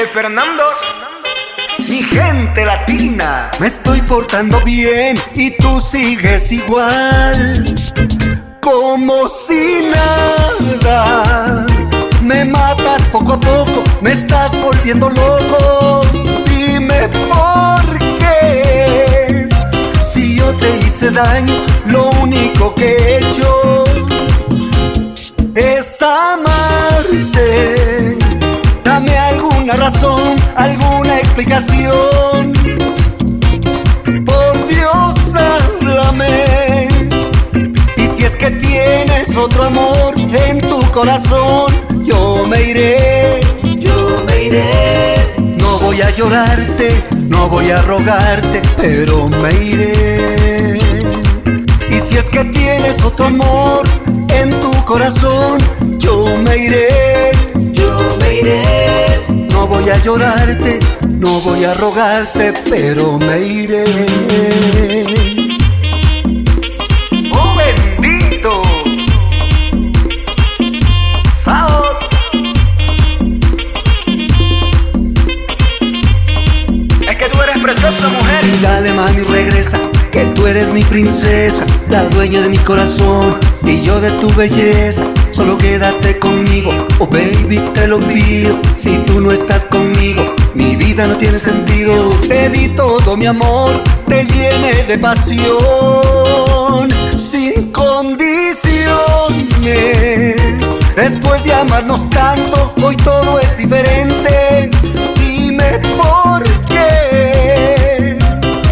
el Fernando. Mi gente latina. Me estoy portando bien y tú sigues igual. Como si nada. Me matas poco a poco, me estás volviendo loco. Dime por qué. Si yo te hice daño, lo único que explicación. Por Dios, háblame. Y si es que tienes otro amor en tu corazón, yo me iré. Yo me iré. No voy a llorarte, no voy a rogarte, pero me iré. Y si es que tienes otro amor en tu corazón, yo me iré. Yo me iré. No voy a llorarte, no voy a rogarte, pero me iré. ¡Oh, bendito! Es que tú eres preciosa, mujer. Y dale mami, regresa, que tú eres mi princesa, la dueña de mi corazón y yo de tu belleza. Solo quédate conmigo, oh baby, te lo pido. Si tú no estás conmigo, mi vida no tiene sentido. Te di todo mi amor, te llené de pasión, sin condiciones. Después de amarnos tanto, hoy todo es diferente. Dime por qué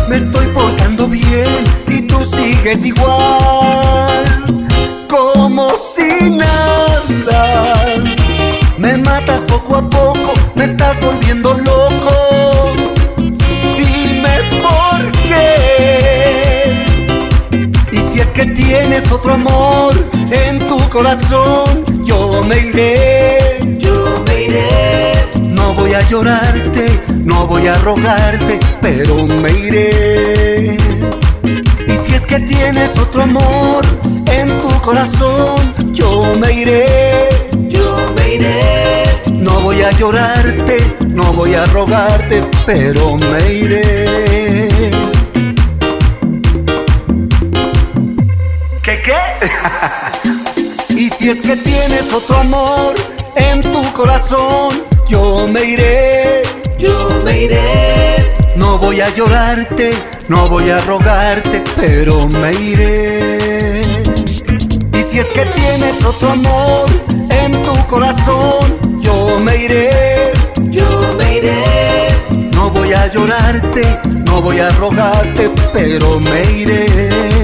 me estoy portando bien y tú sigues igual, como si nada. Me matas poco a poco, me estás volviendo loco. Corazón, yo me iré. Yo me iré. No voy a llorarte, no voy a rogarte, pero me iré. Y si es que tienes otro amor en tu corazón, yo me iré. Yo me iré. No voy a llorarte, no voy a rogarte, pero me iré. ¿Qué qué? Si es que tienes otro amor en tu corazón, yo me iré. Yo me iré. No voy a llorarte, no voy a rogarte, pero me iré. Y si es que tienes otro amor en tu corazón, yo me iré. Yo me iré. No voy a llorarte, no voy a rogarte, pero me iré.